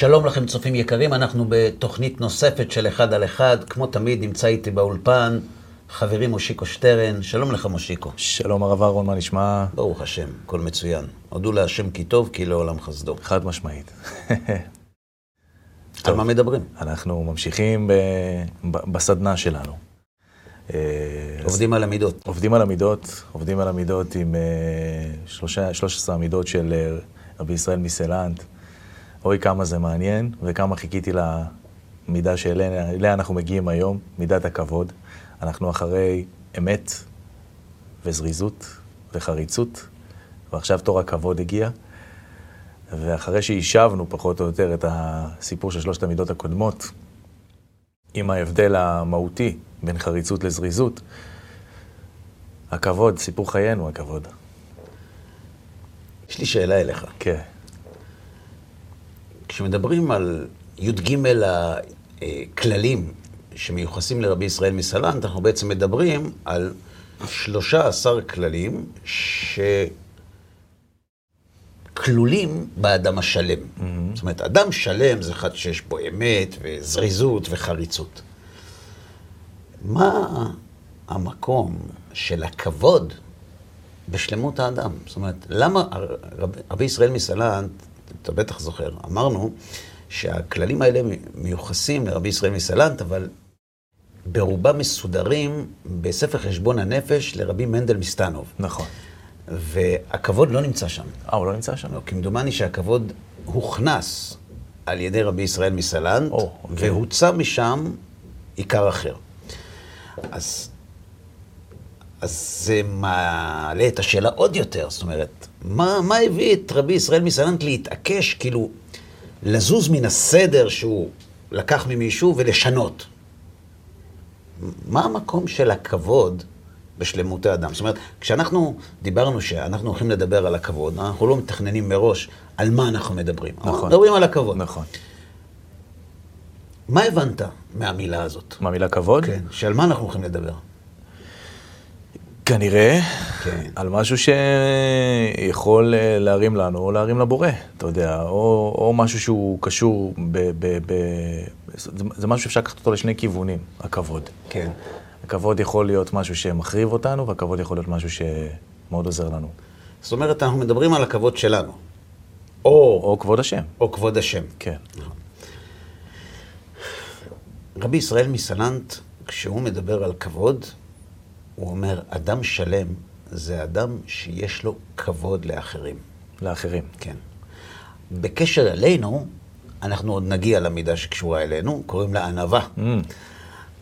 שלום לכם צופים יקרים, אנחנו בתוכנית נוספת של אחד על אחד. כמו תמיד נמצא איתי באולפן חברי מושיקו שטרן. שלום לך מושיקו. שלום הרב אהרון, מה נשמע? ברוך השם, הכל מצוין. הודו להשם כי טוב, כי לעולם חסדו. חד משמעית. על מה מדברים? אנחנו ממשיכים ב... ב... בסדנה שלנו. אה, עובדים על המידות. עובדים על המידות, עובדים על המידות עם אה, שלושה, 13 המידות של אה, רבי ישראל מסלנט. אוי, כמה זה מעניין, וכמה חיכיתי למידה שאליה אנחנו מגיעים היום, מידת הכבוד. אנחנו אחרי אמת וזריזות וחריצות, ועכשיו תור הכבוד הגיע. ואחרי שהשבנו פחות או יותר את הסיפור של שלושת המידות הקודמות, עם ההבדל המהותי בין חריצות לזריזות, הכבוד, סיפור חיינו הכבוד. יש לי שאלה אליך. כן. כשמדברים על י"ג הכללים שמיוחסים לרבי ישראל מסלנט, אנחנו בעצם מדברים על 13 כללים שכלולים באדם השלם. Mm-hmm. זאת אומרת, אדם שלם זה אחד שיש בו אמת וזריזות וחריצות. מה המקום של הכבוד בשלמות האדם? זאת אומרת, למה רבי ישראל מסלנט אתה בטח זוכר, אמרנו שהכללים האלה מיוחסים לרבי ישראל מסלנט, אבל ברובם מסודרים בספר חשבון הנפש לרבי מנדל מסטנוב. נכון. והכבוד לא נמצא שם. אה, הוא לא נמצא שם? לא, כמדומני שהכבוד הוכנס על ידי רבי ישראל מסלנט, אוקיי. והוצא משם עיקר אחר. אז, אז זה מעלה את השאלה עוד יותר, זאת אומרת, מה, מה הביא את רבי ישראל מסלנט להתעקש, כאילו, לזוז מן הסדר שהוא לקח ממישהו ולשנות? מה המקום של הכבוד בשלמות האדם? זאת אומרת, כשאנחנו דיברנו שאנחנו הולכים לדבר על הכבוד, אנחנו לא מתכננים מראש על מה אנחנו מדברים. נכון. אנחנו מדברים על הכבוד. נכון. מה הבנת מהמילה הזאת? מהמילה כבוד? כן, שעל מה אנחנו הולכים לדבר? כנראה, כן. על משהו שיכול אה, להרים לנו או להרים לבורא, אתה יודע, או, או משהו שהוא קשור ב... ב, ב זה, זה משהו שאפשר לקחת אותו לשני כיוונים, הכבוד. כן. הכבוד יכול להיות משהו שמחריב אותנו, והכבוד יכול להיות משהו שמאוד עוזר לנו. זאת אומרת, אנחנו מדברים על הכבוד שלנו. או... או כבוד השם. או כבוד השם. כן. רבי ישראל מסלנט, כשהוא מדבר על כבוד, הוא אומר, אדם שלם זה אדם שיש לו כבוד לאחרים. לאחרים. כן. בקשר אלינו, אנחנו עוד נגיע למידה שקשורה אלינו, קוראים לה ענווה. Mm.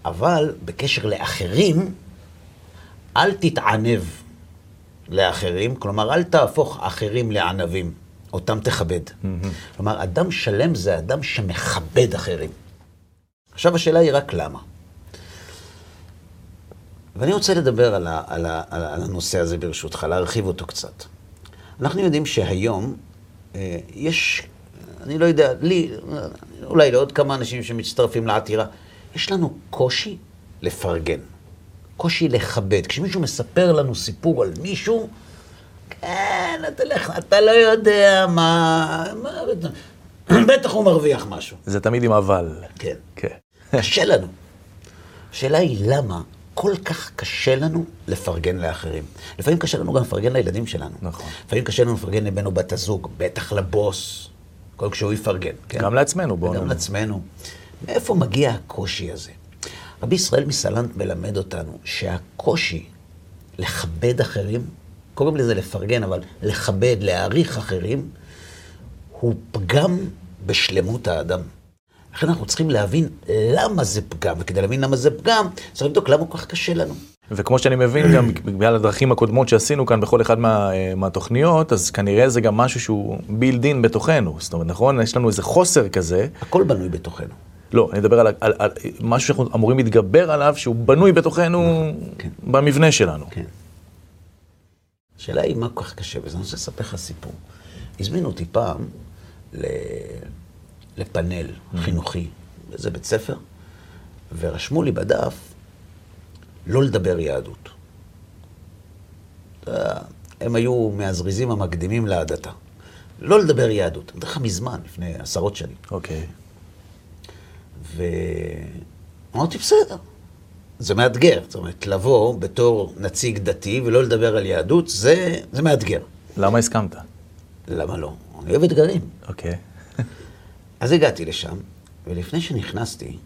אבל בקשר לאחרים, אל תתענב לאחרים, כלומר, אל תהפוך אחרים לענבים, אותם תכבד. Mm-hmm. כלומר, אדם שלם זה אדם שמכבד אחרים. עכשיו השאלה היא רק למה. ואני רוצה לדבר על, ה, על, ה, על הנושא הזה ברשותך, להרחיב אותו קצת. אנחנו יודעים שהיום אה, יש, אני לא יודע, לי, אולי לעוד כמה אנשים שמצטרפים לעתירה, יש לנו קושי לפרגן, קושי לכבד. כשמישהו מספר לנו סיפור על מישהו, כן, אתה, לך, אתה לא יודע מה, מה... בטח הוא מרוויח משהו. זה תמיד עם אבל. כן. כן. קשה לנו. השאלה היא למה כל כך קשה לנו לפרגן לאחרים. לפעמים קשה לנו גם לפרגן לילדים שלנו. נכון. לפעמים קשה לנו לפרגן לבן או בת הזוג, בטח לבוס, כל כשהוא יפרגן. כן? גם לעצמנו, בואו נאמר. גם לעצמנו. מאיפה מגיע הקושי הזה? רבי ישראל מסלנט מלמד אותנו שהקושי לכבד אחרים, קוראים לזה לפרגן, אבל לכבד, להעריך אחרים, הוא פגם בשלמות האדם. לכן אנחנו צריכים להבין למה זה פגם, וכדי להבין למה זה פגם, צריך לבדוק למה כל כך קשה לנו. וכמו שאני מבין, גם בגלל הדרכים הקודמות שעשינו כאן בכל אחד מה, אה, מהתוכניות, אז כנראה זה גם משהו שהוא בילדין בתוכנו. זאת אומרת, נכון? יש לנו איזה חוסר כזה. הכל בנוי בתוכנו. לא, אני מדבר על, על, על משהו שאנחנו אמורים להתגבר עליו, שהוא בנוי בתוכנו נכון, כן. במבנה שלנו. כן. השאלה היא מה כל כך קשה, וזה אני רוצה לספר לך סיפור. הזמינו אותי פעם ל... לפאנל mm-hmm. חינוכי באיזה בית ספר, ורשמו לי בדף לא לדבר יהדות. הם היו מהזריזים המקדימים להדתה. לא לדבר יהדות. אני מדבר לך מזמן, לפני עשרות שנים. אוקיי. ואמרתי, בסדר. זה מאתגר. זאת אומרת, לבוא בתור נציג דתי ולא לדבר על יהדות, זה, זה מאתגר. למה הסכמת? למה לא? אני אוהב אתגרים. אוקיי. אז הגעתי לשם, ולפני שנכנסתי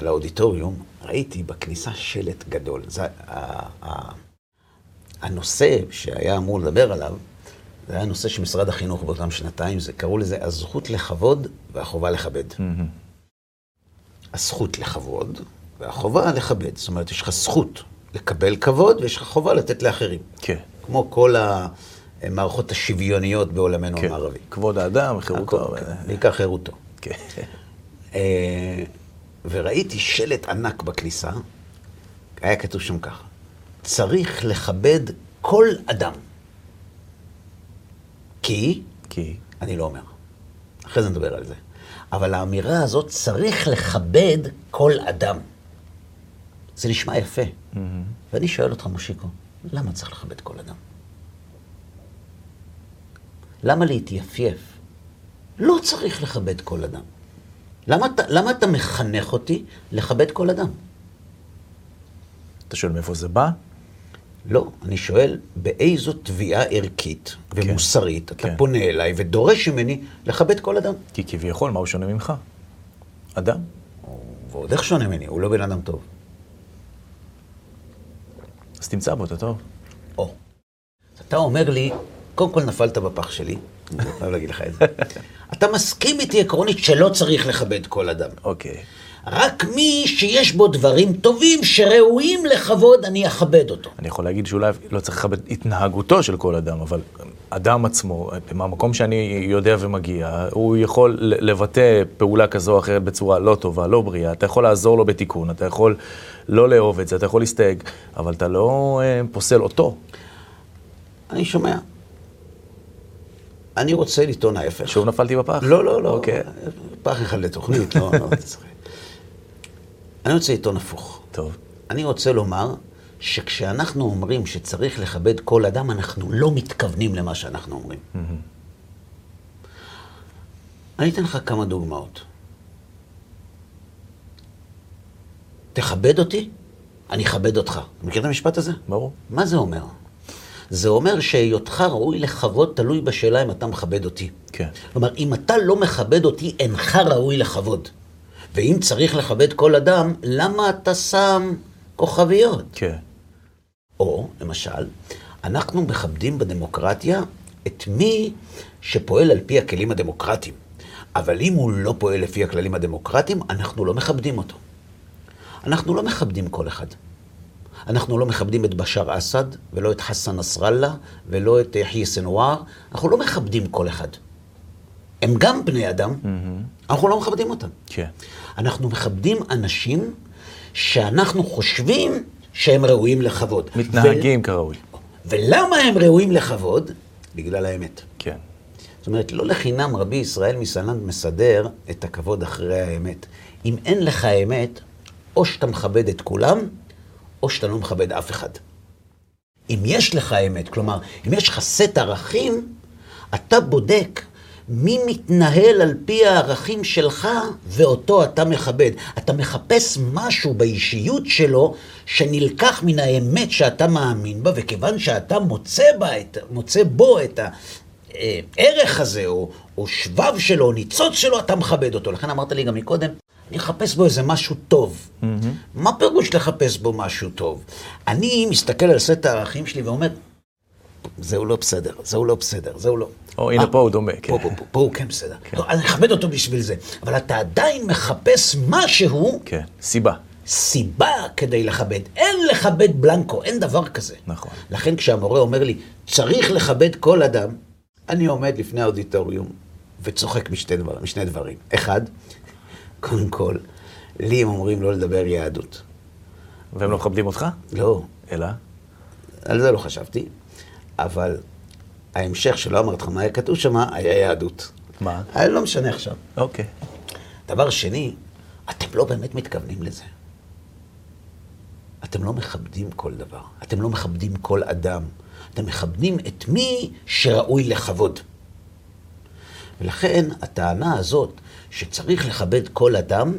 לאודיטוריום, ראיתי בכניסה שלט גדול. זה, ה, ה, הנושא שהיה אמור לדבר עליו, זה היה נושא של משרד החינוך באותם שנתיים, זה, קראו לזה הזכות לכבוד והחובה לכבד. הזכות לכבוד והחובה לכבד. זאת אומרת, יש לך זכות לקבל כבוד ויש לך חובה לתת לאחרים. כן. כמו כל המערכות השוויוניות בעולמנו כן. המערבי. כבוד האדם, חירותו. הכל, בעיקר חירותו. כן. אה, וראיתי שלט ענק בכניסה, היה כתוב שם ככה, צריך לכבד כל אדם. כי, כי? אני לא אומר, אחרי זה נדבר על זה, אבל האמירה הזאת, צריך לכבד כל אדם. זה נשמע יפה. ואני שואל אותך, מושיקו, למה צריך לכבד כל אדם? למה להתייפייף? לא צריך לכבד כל אדם. למה אתה, למה אתה מחנך אותי לכבד כל אדם? אתה שואל מאיפה זה בא? לא, אני שואל, באיזו תביעה ערכית ומוסרית אתה כן. פונה אליי ודורש ממני לכבד כל אדם? כי כביכול, מה הוא שונה ממך? אדם. ועוד איך שונה ממני, הוא לא בן אדם טוב. אז תמצא בו, אתה טוב. או. אתה אומר לי, קודם כל נפלת בפח שלי, אני חייב להגיד לך את זה. אתה מסכים איתי עקרונית שלא צריך לכבד כל אדם. אוקיי. רק מי שיש בו דברים טובים שראויים לכבוד, אני אכבד אותו. אני יכול להגיד שאולי לא צריך לכבד התנהגותו של כל אדם, אבל אדם עצמו, מהמקום שאני יודע ומגיע, הוא יכול לבטא פעולה כזו או אחרת בצורה לא טובה, לא בריאה. אתה יכול לעזור לו בתיקון, אתה יכול לא לאהוב את זה, אתה יכול להסתייג, אבל אתה לא אה, פוסל אותו. אני שומע. אני רוצה לטעון ההפך. שוב נפלתי בפח? לא, לא, לא. אוקיי. פח אחד לתוכנית, לא, לא, צוחק. אני רוצה לטעון הפוך. טוב. אני רוצה לומר שכשאנחנו אומרים שצריך לכבד כל אדם, אנחנו לא מתכוונים למה שאנחנו אומרים. אני אתן לך כמה דוגמאות. תכבד אותי, אני אכבד אותך. מכיר את המשפט הזה? ברור. מה זה אומר? זה אומר שהיותך ראוי לכבוד תלוי בשאלה אם אתה מכבד אותי. כן. כלומר, אם אתה לא מכבד אותי, אינך ראוי לכבוד. ואם צריך לכבד כל אדם, למה אתה שם כוכביות? כן. או, למשל, אנחנו מכבדים בדמוקרטיה את מי שפועל על פי הכלים הדמוקרטיים. אבל אם הוא לא פועל לפי הכללים הדמוקרטיים, אנחנו לא מכבדים אותו. אנחנו לא מכבדים כל אחד. אנחנו לא מכבדים את בשאר אסד, ולא את חסן נסראללה, ולא את יחיא סנואר. אנחנו לא מכבדים כל אחד. הם גם בני אדם, אנחנו לא מכבדים אותם. כן. אנחנו מכבדים אנשים שאנחנו חושבים שהם ראויים לכבוד. מתנהגים כראוי. ו... ולמה הם ראויים לכבוד? בגלל האמת. כן. זאת אומרת, לא לחינם רבי ישראל מסלנט מסדר את הכבוד אחרי האמת. אם אין לך אמת, או שאתה מכבד את כולם, או שאתה לא מכבד אף אחד. אם יש לך אמת, כלומר, אם יש לך סט ערכים, אתה בודק מי מתנהל על פי הערכים שלך, ואותו אתה מכבד. אתה מחפש משהו באישיות שלו שנלקח מן האמת שאתה מאמין בה, וכיוון שאתה מוצא, בה את, מוצא בו את הערך הזה, או, או שבב שלו, או ניצוץ שלו, אתה מכבד אותו. לכן אמרת לי גם מקודם, אני אחפש בו איזה משהו טוב. Mm-hmm. מה פירוש לחפש בו משהו טוב? אני מסתכל על סט הערכים שלי ואומר, זהו לא בסדר, זהו לא בסדר, זהו לא. או הנה פה הוא דומה, כן. פה, פה, פה, פה הוא כן בסדר. לא, אני אכבד אותו בשביל זה. אבל אתה עדיין מחפש משהו, כן. סיבה. סיבה כדי לכבד. אין לכבד בלנקו, אין דבר כזה. נכון. לכן כשהמורה אומר לי, צריך לכבד כל אדם, אני עומד לפני האודיטוריום וצוחק משתי דבר, משני דברים. אחד, קודם כל, לי הם אומרים לא לדבר יהדות. והם לא מכבדים אותך? לא, אלא? על זה לא חשבתי, אבל ההמשך שלא אמרתי לך מה היה כתוב שם, היה יהדות. מה? לא משנה עכשיו. אוקיי. דבר שני, אתם לא באמת מתכוונים לזה. אתם לא מכבדים כל דבר. אתם לא מכבדים כל אדם. אתם מכבדים את מי שראוי לכבוד. ולכן הטענה הזאת שצריך לכבד כל אדם,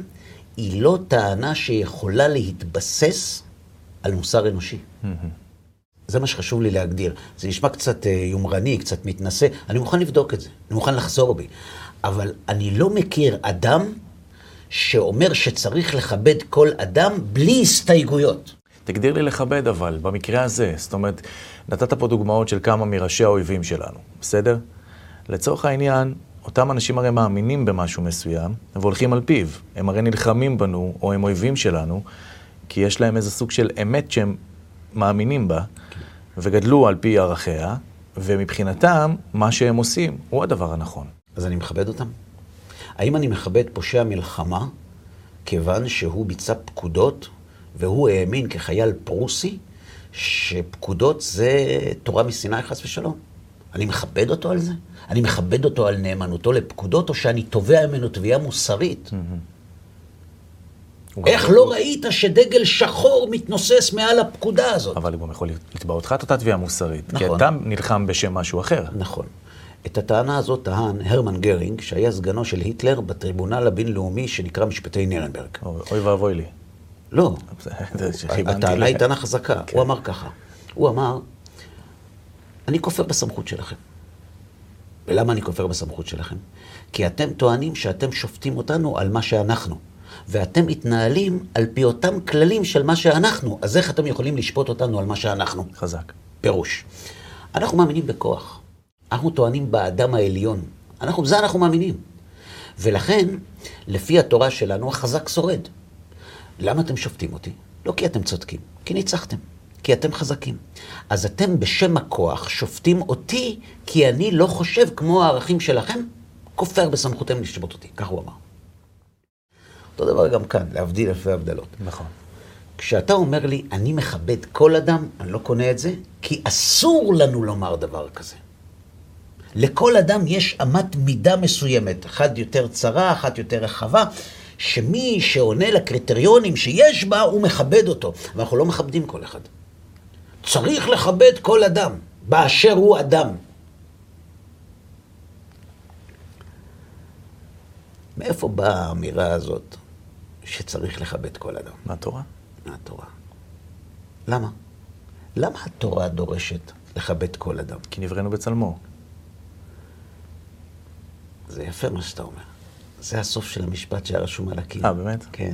היא לא טענה שיכולה להתבסס על מוסר אנושי. זה מה שחשוב לי להגדיר. זה נשמע קצת אה, יומרני, קצת מתנשא, אני מוכן לבדוק את זה, אני מוכן לחזור בי. אבל אני לא מכיר אדם שאומר שצריך לכבד כל אדם בלי הסתייגויות. תגדיר לי לכבד אבל, במקרה הזה. זאת אומרת, נתת פה דוגמאות של כמה מראשי האויבים שלנו, בסדר? לצורך העניין, אותם אנשים הרי מאמינים במשהו מסוים, והולכים על פיו. הם הרי נלחמים בנו, או הם אויבים שלנו, כי יש להם איזה סוג של אמת שהם מאמינים בה, וגדלו על פי ערכיה, ומבחינתם, מה שהם עושים הוא הדבר הנכון. אז אני מכבד אותם. האם אני מכבד פושע מלחמה, כיוון שהוא ביצע פקודות, והוא האמין כחייל פרוסי, שפקודות זה תורה מסיני חס ושלום? אני מכבד אותו על זה? אני מכבד אותו על נאמנותו לפקודות, או שאני תובע ממנו תביעה מוסרית? איך לא ראית שדגל שחור מתנוסס מעל הפקודה הזאת? אבל הוא גם יכול לתבע אותך את אותה תביעה מוסרית. נכון. כי אתה נלחם בשם משהו אחר. נכון. את הטענה הזאת טען הרמן גרינג, שהיה סגנו של היטלר בטריבונל הבינלאומי שנקרא משפטי נירנברג. אוי ואבוי לי. לא, הטענה היא טענה חזקה. כן. הוא אמר ככה, הוא אמר, אני כופר בסמכות שלכם. ולמה אני כופר בסמכות שלכם? כי אתם טוענים שאתם שופטים אותנו על מה שאנחנו. ואתם מתנהלים על פי אותם כללים של מה שאנחנו. אז איך אתם יכולים לשפוט אותנו על מה שאנחנו? חזק. פירוש. אנחנו מאמינים בכוח. אנחנו טוענים באדם העליון. אנחנו, בזה אנחנו מאמינים. ולכן, לפי התורה שלנו, החזק שורד. למה אתם שופטים אותי? לא כי אתם צודקים, כי ניצחתם. כי אתם חזקים. אז אתם בשם הכוח שופטים אותי, כי אני לא חושב כמו הערכים שלכם, כופר בסמכותם לשפוט אותי. כך הוא אמר. אותו דבר גם כאן, להבדיל אלפי הבדלות. נכון. כשאתה אומר לי, אני מכבד כל אדם, אני לא קונה את זה, כי אסור לנו לומר דבר כזה. לכל אדם יש אמת מידה מסוימת, אחת יותר צרה, אחת יותר רחבה, שמי שעונה לקריטריונים שיש בה, הוא מכבד אותו. ואנחנו לא מכבדים כל אחד. צריך לכבד כל אדם, באשר הוא אדם. מאיפה באה האמירה הזאת שצריך לכבד כל אדם? מהתורה? מהתורה. למה? למה התורה דורשת לכבד כל אדם? כי נבראנו בצלמו. זה יפה מה שאתה אומר. זה הסוף של המשפט שהיה רשום על הקיר. אה, באמת? כן.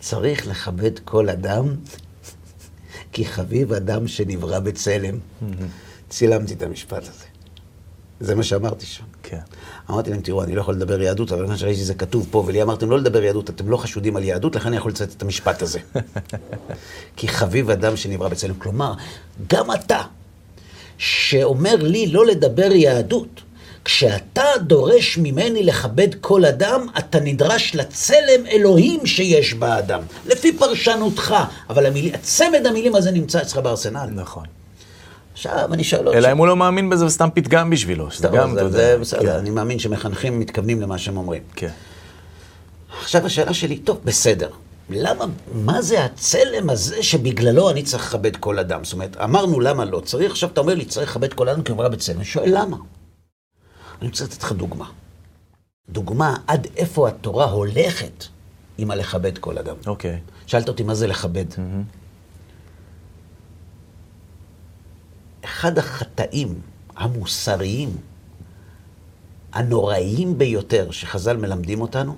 צריך לכבד כל אדם, כי חביב אדם שנברא בצלם. צילמתי את המשפט הזה. זה מה שאמרתי שם. כן. אמרתי להם, תראו, אני לא יכול לדבר יהדות, אבל מכיוון שראיתי שזה כתוב פה, ולי אמרתם לא לדבר יהדות, אתם לא חשודים על יהדות, לכן אני יכול לצטט את המשפט הזה. כי חביב אדם שנברא בצלם. כלומר, גם אתה, שאומר לי לא לדבר יהדות, כשאתה דורש ממני לכבד כל אדם, אתה נדרש לצלם אלוהים שיש באדם, לפי פרשנותך. אבל המיל... הצמד המילים הזה נמצא אצלך בארסנל. נכון. עכשיו אני שואל עוד אלא אם הוא לא מאמין בזה וסתם פתגם בשבילו, שזה גם, זה, אתה זה יודע. בסדר, כן. אני מאמין שמחנכים מתכוונים למה שהם אומרים. כן. עכשיו השאלה שלי, טוב, בסדר. למה, מה זה הצלם הזה שבגללו אני צריך לכבד כל אדם? זאת אומרת, אמרנו למה לא צריך, עכשיו אתה אומר לי, צריך לכבד כל אדם כי הוא בצלם. אני שואל למה. אני רוצה לתת לך דוגמה. דוגמה עד איפה התורה הולכת עם הלכבד כל אדם. אוקיי. שאלת אותי מה זה לכבד. אחד החטאים המוסריים, הנוראיים ביותר שחז"ל מלמדים אותנו,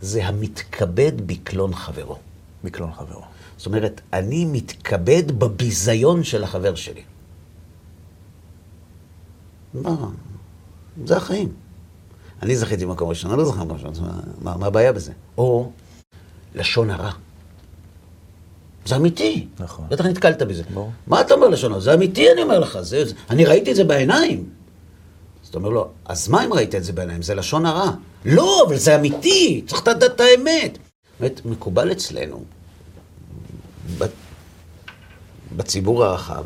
זה המתכבד בקלון חברו. בקלון חברו. זאת אומרת, אני מתכבד בביזיון של החבר שלי. מה? זה החיים. אני זכיתי במקום ראשון, אני לא זוכר במקום ראשון, מה, מה, הבעיה בזה? או לשון הרע. זה אמיתי. נכון. בטח נתקלת בזה. ברור. מה אתה אומר לשון הרע? זה אמיתי, אני אומר לך. זה, זה, אני ראיתי את זה בעיניים. אז אתה אומר לו, אז מה אם ראית את זה בעיניים? זה לשון הרע. לא, אבל זה אמיתי, צריך לדעת את האמת. באמת, מקובל אצלנו, בציבור הרחב,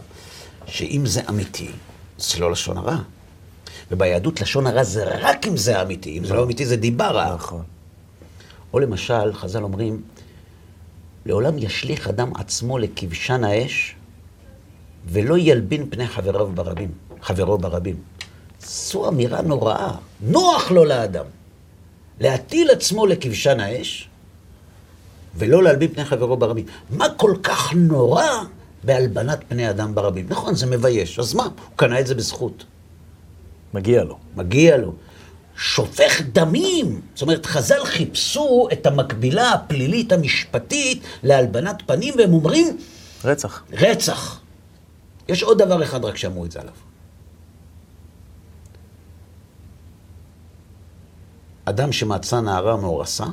שאם זה אמיתי, זה לא לשון הרע. וביהדות לשון הרע זה רק אם זה אמיתי, אם זה לא אמיתי זה דיבה רעה. נכון. או למשל, חז"ל אומרים, לעולם ישליך אדם עצמו לכבשן האש, ולא ילבין פני חבריו ברבים, חברו ברבים. זו אמירה נוראה. נוח לו לאדם להטיל עצמו לכבשן האש, ולא להלבין פני חברו ברבים. מה כל כך נורא בהלבנת פני אדם ברבים? נכון, זה מבייש. אז מה? הוא קנה את זה בזכות. מגיע לו. מגיע לו. שופך דמים. זאת אומרת, חז"ל חיפשו את המקבילה הפלילית המשפטית להלבנת פנים, והם אומרים... רצח. רצח. יש עוד דבר אחד רק שאמרו את זה עליו. אדם שמצא נערה מאורסה,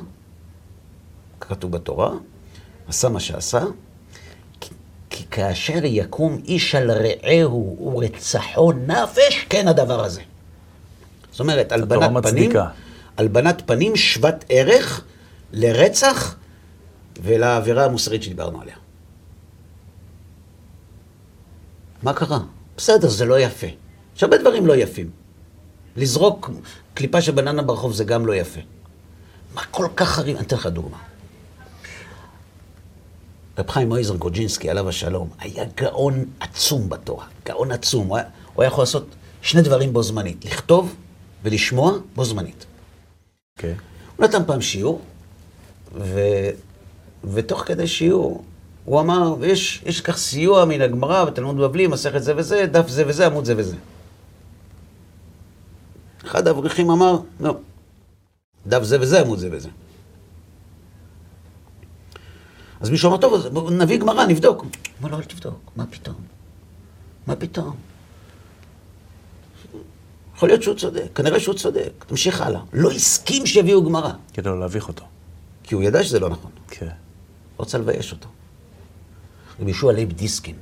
כתוב בתורה, עשה מה שעשה, כי, כאשר יקום איש על רעהו ורצחו נפש, כן הדבר הזה. זאת אומרת, הלבנת פנים, הלבנת פנים שוות ערך לרצח ולעבירה המוסרית שדיברנו עליה. מה קרה? בסדר, זה לא יפה. יש הרבה דברים לא יפים. לזרוק קליפה של בננה ברחוב זה גם לא יפה. מה כל כך חריג? אני אתן לך דוגמה. רב חיים מויזר גוג'ינסקי, עליו השלום, היה גאון עצום בתורה. גאון עצום. הוא היה, הוא היה יכול לעשות שני דברים בו זמנית. לכתוב ולשמוע בו זמנית. Okay. אוקיי. הוא נתן פעם שיעור, ו... ותוך כדי שיעור הוא אמר, ויש כך סיוע מן הגמרא בתלמוד בבלי, מסכת זה וזה, דף זה וזה, עמוד זה וזה. אחד האברכים אמר, לא, דף זה וזה, עמוד זה וזה. אז מישהו אמר, טוב, נביא גמרא, נבדוק. הוא אמר לו, אל תבדוק, מה פתאום? מה פתאום? יכול להיות שהוא צודק, כנראה שהוא צודק, תמשיך הלאה. לא הסכים שיביאו גמרא. כדי לא להביך אותו. כי הוא ידע שזה לא נכון. כן. רוצה לבייש אותו. רבי ישוע לייב דיסקין,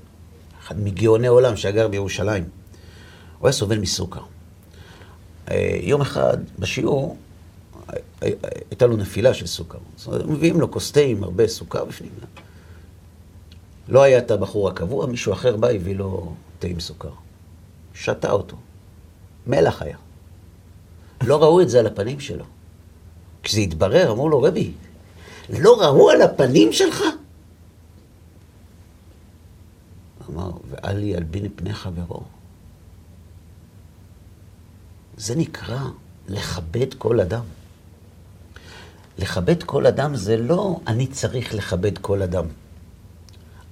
אחד מגאוני עולם שגר בירושלים, הוא היה סובל מסוכר. אה, יום אחד בשיעור הייתה לו נפילה של סוכר. זאת אומרת, מביאים לו כוס תה עם הרבה סוכר בפנים. לא היה את הבחור הקבוע, מישהו אחר בא, הביא לו תה עם סוכר. שתה אותו. מלח היה. לא ראו את זה על הפנים שלו. כשזה התברר, אמרו לו, רבי, לא ראו על הפנים שלך? אמר, ואל ילבין פני חברו. זה נקרא לכבד כל אדם. לכבד כל אדם זה לא אני צריך לכבד כל אדם.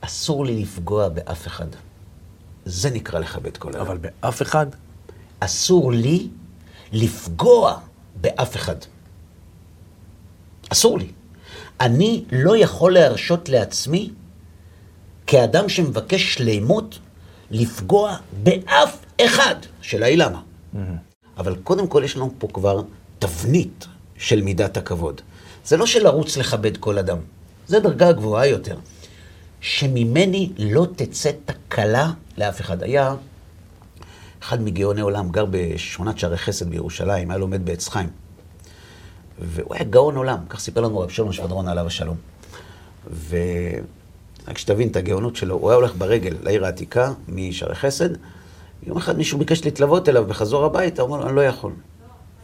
אסור לי לפגוע באף אחד. זה נקרא לכבד כל אדם. אבל באף אחד? אסור לי לפגוע באף אחד. אסור לי. אני לא יכול להרשות לעצמי, כאדם שמבקש שלימות, לפגוע באף אחד. השאלה היא למה. Mm-hmm. אבל קודם כל יש לנו פה כבר תבנית של מידת הכבוד. זה לא שלרוץ לכבד כל אדם, זה דרגה גבוהה יותר. שממני לא תצא תקלה לאף אחד. היה אחד מגאוני עולם, גר בשכונת שערי חסד בירושלים, היה לומד בעץ חיים. והוא היה גאון עולם, כך סיפר לנו רב שלום שבדרון עליו השלום. ורק שתבין את הגאונות שלו, הוא היה הולך ברגל לעיר העתיקה משערי חסד, יום אחד מישהו ביקש להתלוות אליו בחזור הביתה, הוא אמר לו, אני לא יכול.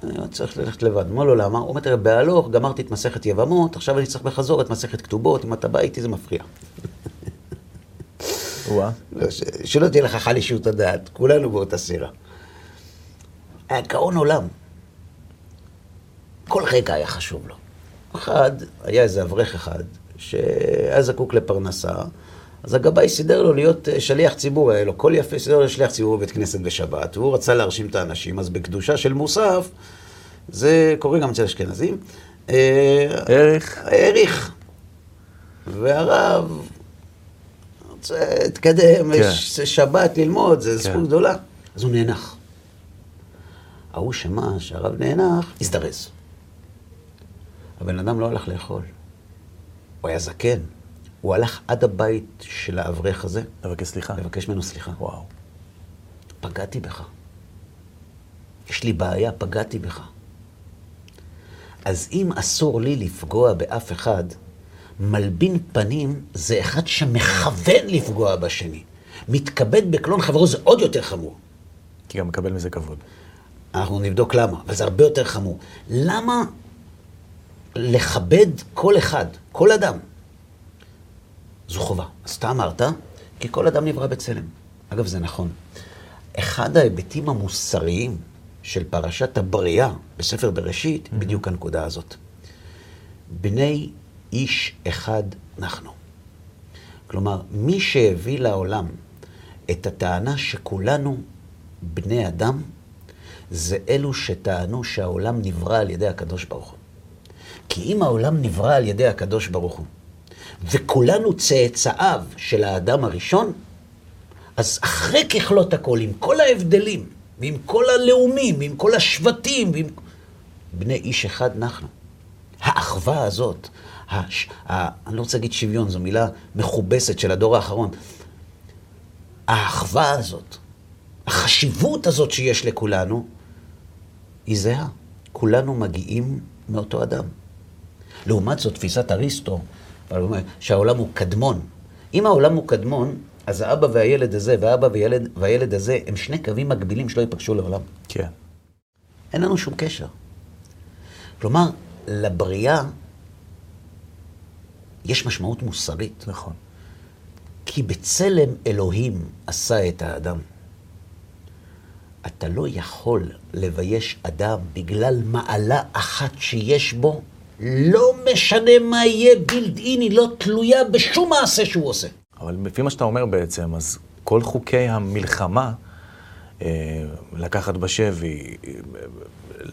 אני צריך ללכת לבד. אמר לו, למה? הוא אומר, בהלוך גמרתי את מסכת יבמות, עכשיו אני צריך בחזור את מסכת כתובות, אם אתה בא איתי זה מפריע. לא, שלא תהיה לך חלישות הדעת, כולנו באותה סירה. היה גאון עולם. כל רגע היה חשוב לו. אחד, היה איזה אברך אחד, שהיה זקוק לפרנסה, אז הגבאי סידר לו להיות אה, שליח ציבור, היה לו קול יפה, סידר לו שליח ציבור בבית כנסת בשבת, והוא רצה להרשים את האנשים, אז בקדושה של מוסף, זה קורה גם אצל אשכנזים. העריך. אה, העריך. והרב רוצה להתקדם, כן. יש שבת ללמוד, זה כן. זכות גדולה. אז הוא נאנח. ההוא שמע שהרב נאנח, הזדרז. הבן אדם לא הלך לאכול. הוא היה זקן. הוא הלך עד הבית של האברך הזה. לבקש סליחה. לבקש ממנו סליחה. וואו. פגעתי בך. יש לי בעיה, פגעתי בך. אז אם אסור לי לפגוע באף אחד, מלבין פנים זה אחד שמכוון לפגוע בשני. מתכבד בקלון חברו זה עוד יותר חמור. כי גם מקבל מזה כבוד. אנחנו נבדוק למה, אבל זה הרבה יותר חמור. למה לכבד כל אחד, כל אדם? זו חובה. אז אתה אמרת, כי כל אדם נברא בצלם. אגב, זה נכון. אחד ההיבטים המוסריים של פרשת הבריאה בספר בראשית, mm-hmm. בדיוק הנקודה הזאת. בני איש אחד אנחנו. כלומר, מי שהביא לעולם את הטענה שכולנו בני אדם, זה אלו שטענו שהעולם נברא על ידי הקדוש ברוך הוא. כי אם העולם נברא על ידי הקדוש ברוך הוא, וכולנו צאצאיו של האדם הראשון, אז אחרי ככלות הכל, עם כל ההבדלים, ועם כל הלאומים, ועם כל השבטים, ועם... בני איש אחד אנחנו. האחווה הזאת, הש... ה... אני לא רוצה להגיד שוויון, זו מילה מכובסת של הדור האחרון. האחווה הזאת, החשיבות הזאת שיש לכולנו, היא זהה. כולנו מגיעים מאותו אדם. לעומת זאת, תפיסת אריסטו, שהעולם הוא קדמון. אם העולם הוא קדמון, אז האבא והילד הזה, והאבא והילד, והילד הזה, הם שני קווים מקבילים שלא ייפגשו לעולם. כן. אין לנו שום קשר. כלומר, לבריאה יש משמעות מוסרית. נכון. כי בצלם אלוהים עשה את האדם. אתה לא יכול לבייש אדם בגלל מעלה אחת שיש בו, לא משנה מה יהיה בילד אין, היא לא תלויה בשום מעשה שהוא עושה. אבל לפי מה שאתה אומר בעצם, אז כל חוקי המלחמה, אה, לקחת בשבי,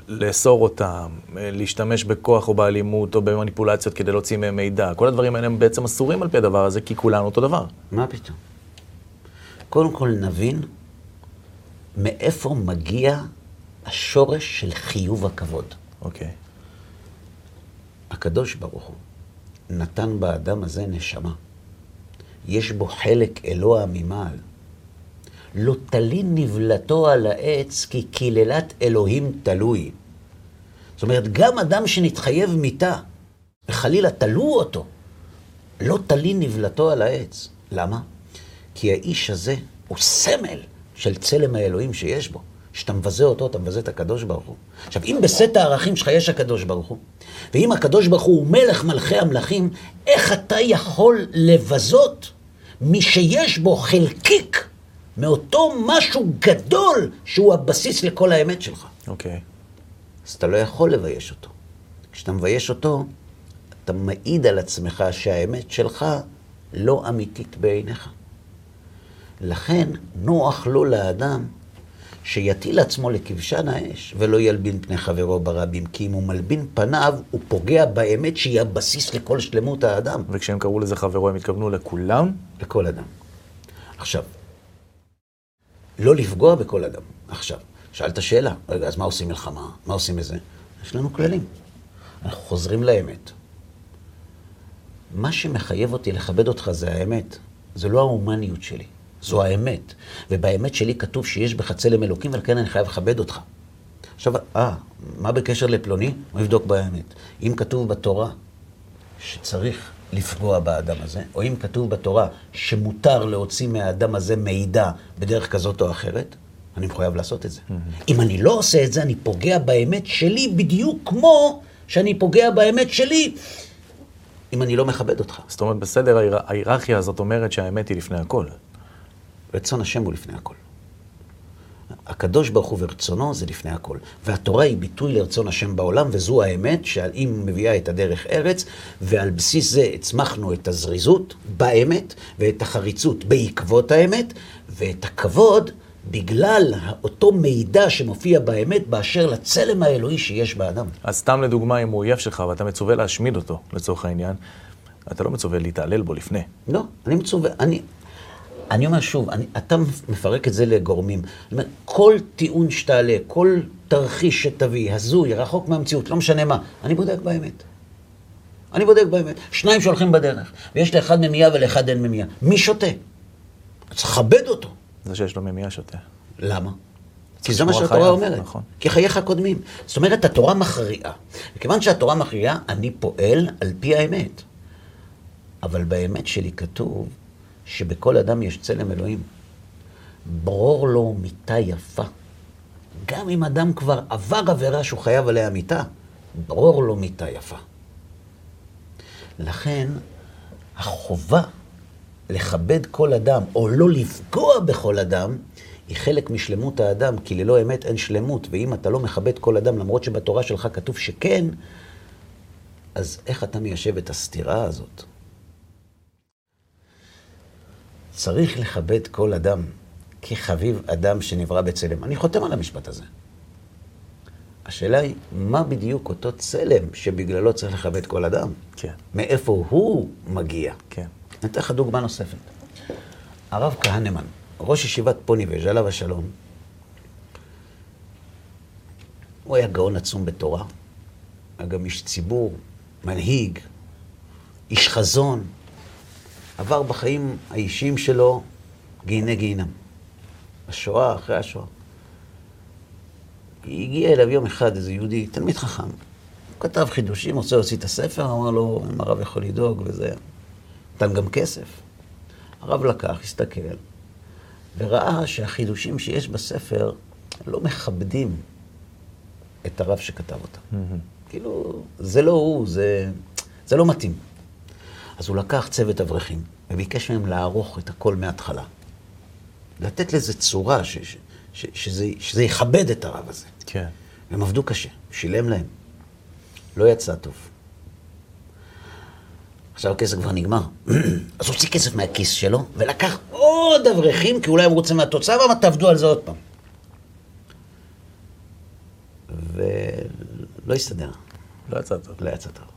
לאסור אותם, להשתמש בכוח או באלימות או במניפולציות כדי להוציא מהם מידע, כל הדברים האלה הם בעצם אסורים על פי הדבר הזה, כי כולנו אותו דבר. מה פתאום? קודם כל נבין מאיפה מגיע השורש של חיוב הכבוד. אוקיי. הקדוש ברוך הוא נתן באדם הזה נשמה. יש בו חלק אלוה ממעל. לא תלין נבלתו על העץ, כי קללת אלוהים תלוי. זאת אומרת, גם אדם שנתחייב מיתה, וחלילה תלו אותו, לא תלין נבלתו על העץ. למה? כי האיש הזה הוא סמל של צלם האלוהים שיש בו. כשאתה מבזה אותו, אתה מבזה את הקדוש ברוך הוא. עכשיו, אם בסט הערכים שלך יש הקדוש ברוך הוא, ואם הקדוש ברוך הוא מלך מלכי המלכים, איך אתה יכול לבזות מי שיש בו חלקיק מאותו משהו גדול שהוא הבסיס לכל האמת שלך? אוקיי. Okay. אז אתה לא יכול לבייש אותו. כשאתה מבייש אותו, אתה מעיד על עצמך שהאמת שלך לא אמיתית בעיניך. לכן נוח לו לאדם שיטיל עצמו לכבשן האש, ולא ילבין פני חברו ברבים, כי אם הוא מלבין פניו, הוא פוגע באמת שהיא הבסיס לכל שלמות האדם. וכשהם קראו לזה חברו, הם התכוונו לכולם? לכל אדם. עכשיו, לא לפגוע בכל אדם. עכשיו, שאלת שאלה, רגע, אז מה עושים מלחמה? מה עושים בזה? יש לנו כללים. אנחנו חוזרים לאמת. מה שמחייב אותי לכבד אותך זה האמת, זה לא ההומניות שלי. זו האמת. ובאמת שלי כתוב שיש בך צלם אלוקים, ולכן אני חייב לכבד אותך. עכשיו, אה, מה בקשר לפלוני? הוא יבדוק באמת. אם כתוב בתורה שצריך לפגוע באדם הזה, או אם כתוב בתורה שמותר להוציא מהאדם הזה מידע בדרך כזאת או אחרת, אני מחויב לעשות את זה. Mm-hmm. אם אני לא עושה את זה, אני פוגע באמת שלי בדיוק כמו שאני פוגע באמת שלי אם אני לא מכבד אותך. זאת אומרת, בסדר, ההיררכיה הזאת אומרת שהאמת היא לפני הכל. רצון השם הוא לפני הכל. הקדוש ברוך הוא ורצונו זה לפני הכל. והתורה היא ביטוי לרצון השם בעולם, וזו האמת שהיא מביאה את הדרך ארץ, ועל בסיס זה הצמחנו את הזריזות באמת, ואת החריצות בעקבות האמת, ואת הכבוד בגלל אותו מידע שמופיע באמת באשר לצלם האלוהי שיש באדם. אז סתם לדוגמה, אם הוא אויב שלך ואתה מצווה להשמיד אותו, לצורך העניין, אתה לא מצווה להתעלל בו לפני. לא, אני מצווה, אני, אני אומר שוב, אני, אתה מפרק את זה לגורמים. אני אומר, כל טיעון שתעלה, כל תרחיש שתביא, הזוי, רחוק מהמציאות, לא משנה מה, אני בודק באמת. אני בודק באמת. שניים שהולכים בדרך, ויש לאחד ממייה ולאחד אין ממייה. מי שותה? צריך לכבד אותו. זה שיש לו ממייה שותה. למה? כי זה מה שהתורה אומרת. נכון. כי חייך קודמים. זאת אומרת, התורה מכריעה. וכיוון שהתורה מכריעה, אני פועל על פי האמת. אבל באמת שלי כתוב, שבכל אדם יש צלם אלוהים. ברור לו מיתה יפה. גם אם אדם כבר עבר עבירה שהוא חייב עליה מיתה, ברור לו מיתה יפה. לכן, החובה לכבד כל אדם, או לא לפגוע בכל אדם, היא חלק משלמות האדם, כי ללא אמת אין שלמות, ואם אתה לא מכבד כל אדם, למרות שבתורה שלך כתוב שכן, אז איך אתה מיישב את הסתירה הזאת? צריך לכבד כל אדם, כי חביב אדם שנברא בצלם. אני חותם על המשפט הזה. השאלה היא, מה בדיוק אותו צלם שבגללו צריך לכבד כל אדם? כן. מאיפה הוא מגיע? כן. אני אתן לך דוגמה נוספת. הרב כהנמן, ראש ישיבת פוניבז' עליו השלום, הוא היה גאון עצום בתורה, היה גם איש ציבור, מנהיג, איש חזון, עבר בחיים האישיים שלו גיהני גיהינם. השואה, אחרי השואה. הגיע אליו יום אחד איזה יהודי, תלמיד חכם. הוא כתב חידושים, רוצה להוציא את הספר, אמר לו, אם הרב יכול לדאוג וזה. נתן גם כסף. הרב לקח, הסתכל, וראה שהחידושים שיש בספר לא מכבדים את הרב שכתב אותם. Mm-hmm. כאילו, זה לא הוא, זה, זה לא מתאים. אז הוא לקח צוות אברכים וביקש מהם לערוך את הכל מההתחלה. לתת לזה צורה, ש, ש, ש, שזה, שזה יכבד את הרב הזה. כן. הם עבדו קשה, שילם להם. לא יצא טוב. עכשיו הכסף כבר נגמר. אז הוציא כסף מהכיס שלו, ולקח עוד אברכים, כי אולי הם רוצים מהתוצאה, ואמר, תעבדו על זה עוד פעם. ולא הסתדר. לא יצא טוב. לא יצא טוב.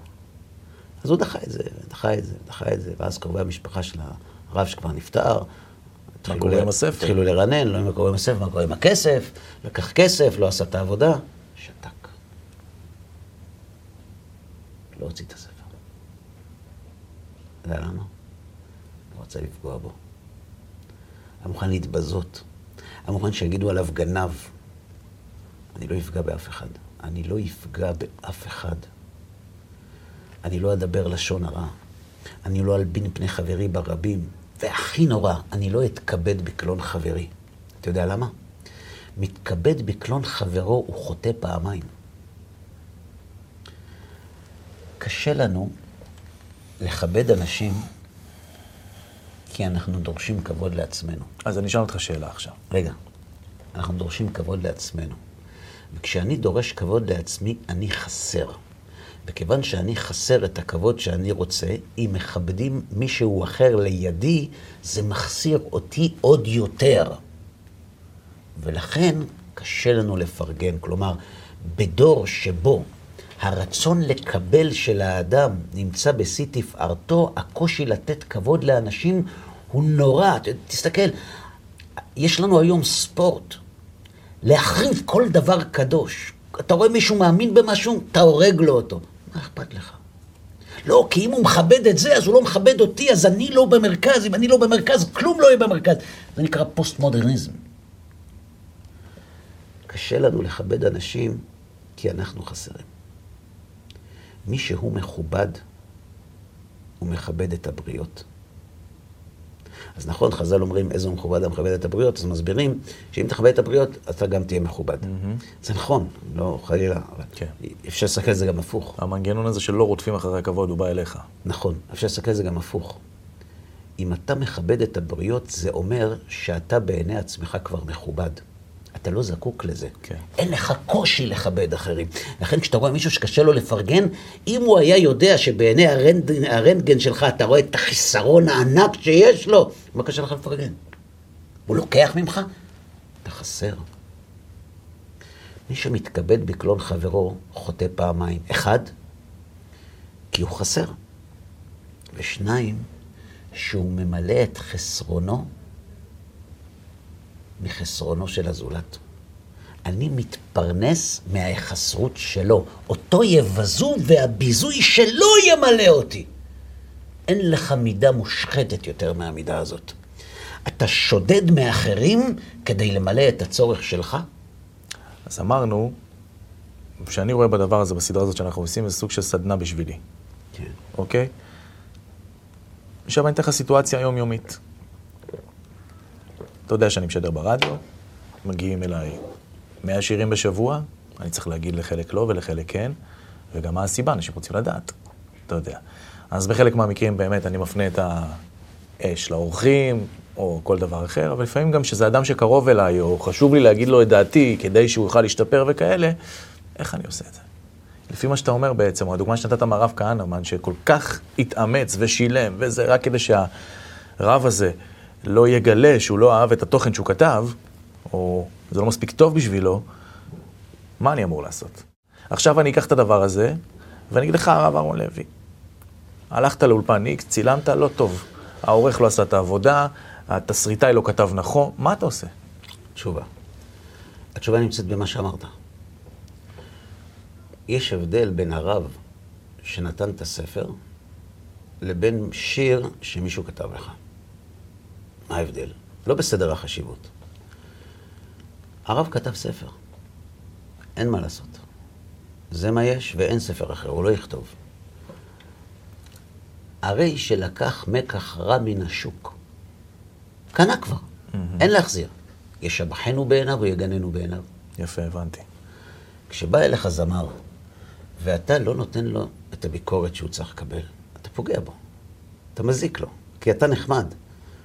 אז הוא דחה את זה, דחה את זה, דחה את זה, ואז קרובי המשפחה של הרב שכבר נפטר, מה קורה עם הספר? התחילו לרנן, לא מה קורה עם הספר, מה קורה עם הכסף, לקח כסף, לא עשה את העבודה, שתק. לא הוציא את הספר. אתה יודע למה? לא רצה לפגוע בו. היה מוכן להתבזות. היה מוכן שיגידו עליו גנב. אני לא אפגע באף אחד. אני לא אפגע באף אחד. אני לא אדבר לשון הרע. אני לא אלבין פני חברי ברבים. והכי נורא, אני לא אתכבד בקלון חברי. אתה יודע למה? מתכבד בקלון חברו, הוא חוטא פעמיים. קשה לנו לכבד אנשים כי אנחנו דורשים כבוד לעצמנו. אז אני אשאל אותך שאלה עכשיו. רגע, אנחנו דורשים כבוד לעצמנו. וכשאני דורש כבוד לעצמי, אני חסר. וכיוון שאני חסר את הכבוד שאני רוצה, אם מכבדים מישהו אחר לידי, זה מחסיר אותי עוד יותר. ולכן קשה לנו לפרגן. כלומר, בדור שבו הרצון לקבל של האדם נמצא בשיא תפארתו, הקושי לתת כבוד לאנשים הוא נורא. תסתכל, יש לנו היום ספורט. להחריב כל דבר קדוש. אתה רואה מישהו מאמין במשהו, אתה הורג לו אותו. מה אכפת לך? לא, כי אם הוא מכבד את זה, אז הוא לא מכבד אותי, אז אני לא במרכז. אם אני לא במרכז, כלום לא יהיה במרכז. זה נקרא פוסט-מודרניזם. קשה לנו לכבד אנשים כי אנחנו חסרים. מי שהוא מכובד, הוא מכבד את הבריות. אז נכון, חז"ל אומרים, איזו מכובד המכבד את הבריות, אז מסבירים שאם תכבד את הבריות, אתה גם תהיה מכובד. Mm-hmm. זה נכון, לא חלילה, אבל כן. אפשר לסתכל על זה גם הפוך. המנגנון הזה שלא רודפים אחרי הכבוד, הוא בא אליך. נכון, אפשר לסתכל על זה גם הפוך. אם אתה מכבד את הבריות, זה אומר שאתה בעיני עצמך כבר מכובד. אתה לא זקוק לזה. כן. אין לך קושי לכבד אחרים. לכן כשאתה רואה מישהו שקשה לו לפרגן, אם הוא היה יודע שבעיני הרנטגן, הרנטגן שלך אתה רואה את החיסרון הענק שיש לו, מה קשה לך לפרגן? הוא לוקח ממך? אתה חסר. מי שמתכבד בקלון חברו חוטא פעמיים. אחד, כי הוא חסר. ושניים, שהוא ממלא את חסרונו מחסרונו של הזולת. אני מתפרנס מההיחסרות שלו. אותו יבזו והביזוי שלו ימלא אותי. אין לך מידה מושחתת יותר מהמידה הזאת. אתה שודד מאחרים כדי למלא את הצורך שלך? אז אמרנו, שאני רואה בדבר הזה, בסדרה הזאת שאנחנו עושים, זה סוג של סדנה בשבילי. כן. אוקיי? עכשיו אני אתן לך סיטואציה יומיומית. אתה יודע שאני משדר ברדיו, מגיעים אליי 100 שירים בשבוע, אני צריך להגיד לחלק לא ולחלק כן, וגם מה הסיבה, אנשים רוצים לדעת, אתה יודע. אז בחלק מהמקרים באמת אני מפנה את האש לאורחים, או כל דבר אחר, אבל לפעמים גם שזה אדם שקרוב אליי, או חשוב לי להגיד לו את דעתי כדי שהוא יוכל להשתפר וכאלה, איך אני עושה את זה? לפי מה שאתה אומר בעצם, או הדוגמה שנתת מהרב כהנמן, שכל כך התאמץ ושילם, וזה רק כדי שהרב הזה לא יגלה שהוא לא אהב את התוכן שהוא כתב, או זה לא מספיק טוב בשבילו, מה אני אמור לעשות? עכשיו אני אקח את הדבר הזה, ואני אגיד לך, הרב אהרון לוי, הלכת לאולפן איקס, צילמת, לא טוב. העורך לא עשה את העבודה, התסריטאי לא כתב נכון, מה אתה עושה? תשובה. התשובה נמצאת במה שאמרת. יש הבדל בין הרב שנתן את הספר לבין שיר שמישהו כתב לך. מה ההבדל? לא בסדר החשיבות. הרב כתב ספר. אין מה לעשות. זה מה יש, ואין ספר אחר, הוא לא יכתוב. הרי שלקח מקח רע מן השוק. קנה כבר, mm-hmm. אין להחזיר. ישבחנו בעיניו ויגננו בעיניו. יפה, הבנתי. כשבא אליך זמר, ואתה לא נותן לו את הביקורת שהוא צריך לקבל, אתה פוגע בו. אתה מזיק לו, כי אתה נחמד.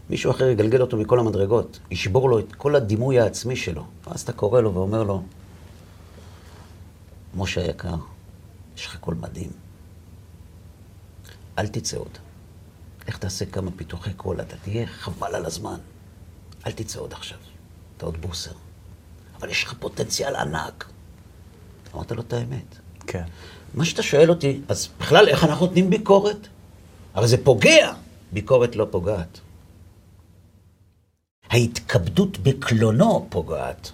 מישהו אחר יגלגל אותו מכל המדרגות, ישבור לו את כל הדימוי העצמי שלו. ואז אתה קורא לו ואומר לו, משה היקר, יש לך קול מדהים. אל תצא עוד. לך תעשה כמה פיתוחי קול, אתה תהיה חבל על הזמן. אל תצא עוד עכשיו, אתה עוד בוסר. אבל יש לך פוטנציאל ענק. אמרת לו את האמת. כן. מה שאתה שואל אותי, אז בכלל איך אנחנו נותנים ביקורת? הרי זה פוגע. ביקורת לא פוגעת. ההתכבדות בקלונו פוגעת.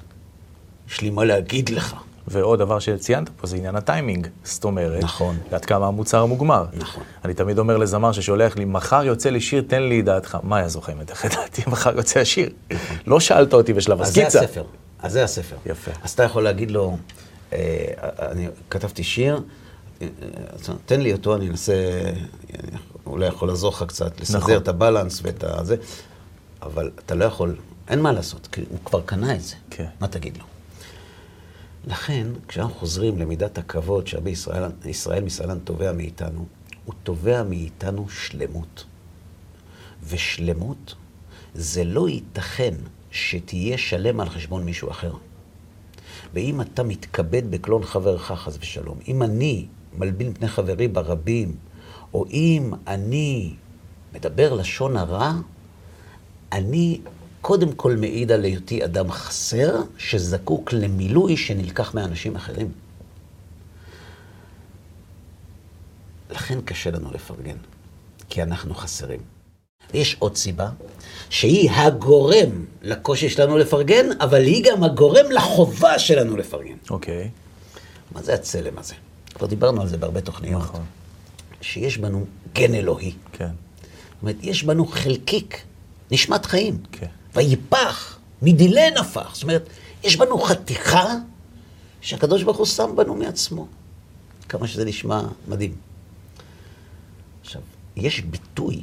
יש לי מה להגיד לך. ועוד דבר שציינת פה זה עניין הטיימינג. זאת אומרת, נכון. עד כמה המוצר מוגמר. נכון. אני תמיד אומר לזמר ששולח לי, מחר יוצא לי שיר, תן לי דעתך. מה יעזור לך אם לך דעתי, מחר יוצא השיר. לא שאלת אותי בשלב הסקיצה. אז זה הספר. אז זה הספר. יפה. אז אתה יכול להגיד לו, אה, אני כתבתי שיר, אה, תן לי אותו, אני אנסה, אולי יכול לעזור לך קצת, לסדר נכון. את הבלנס ואת הזה, אבל אתה לא יכול, אין מה לעשות, כי הוא כבר קנה את זה. כן. מה תגיד לו? לכן, כשאנחנו חוזרים למידת הכבוד שרבי ישראל, ישראל מסלן תובע מאיתנו, הוא תובע מאיתנו שלמות. ושלמות זה לא ייתכן שתהיה שלם על חשבון מישהו אחר. ואם אתה מתכבד בקלון חברך, חס ושלום, אם אני מלבין פני חברי ברבים, או אם אני מדבר לשון הרע, אני קודם כל מעיד על היותי אדם חסר, שזקוק למילוי שנלקח מאנשים אחרים. לכן קשה לנו לפרגן, כי אנחנו חסרים. יש עוד סיבה, שהיא הגורם לקושי שלנו לפרגן, אבל היא גם הגורם לחובה שלנו לפרגן. אוקיי. Okay. מה זה הצלם הזה? כבר דיברנו על זה בהרבה תוכניות. נכון. שיש בנו גן אלוהי. כן. זאת אומרת, יש בנו חלקיק, נשמת חיים. כן. ויפח, מדילי נפח. זאת אומרת, יש בנו חתיכה שהקדוש ברוך הוא שם בנו מעצמו. כמה שזה נשמע מדהים. עכשיו, יש ביטוי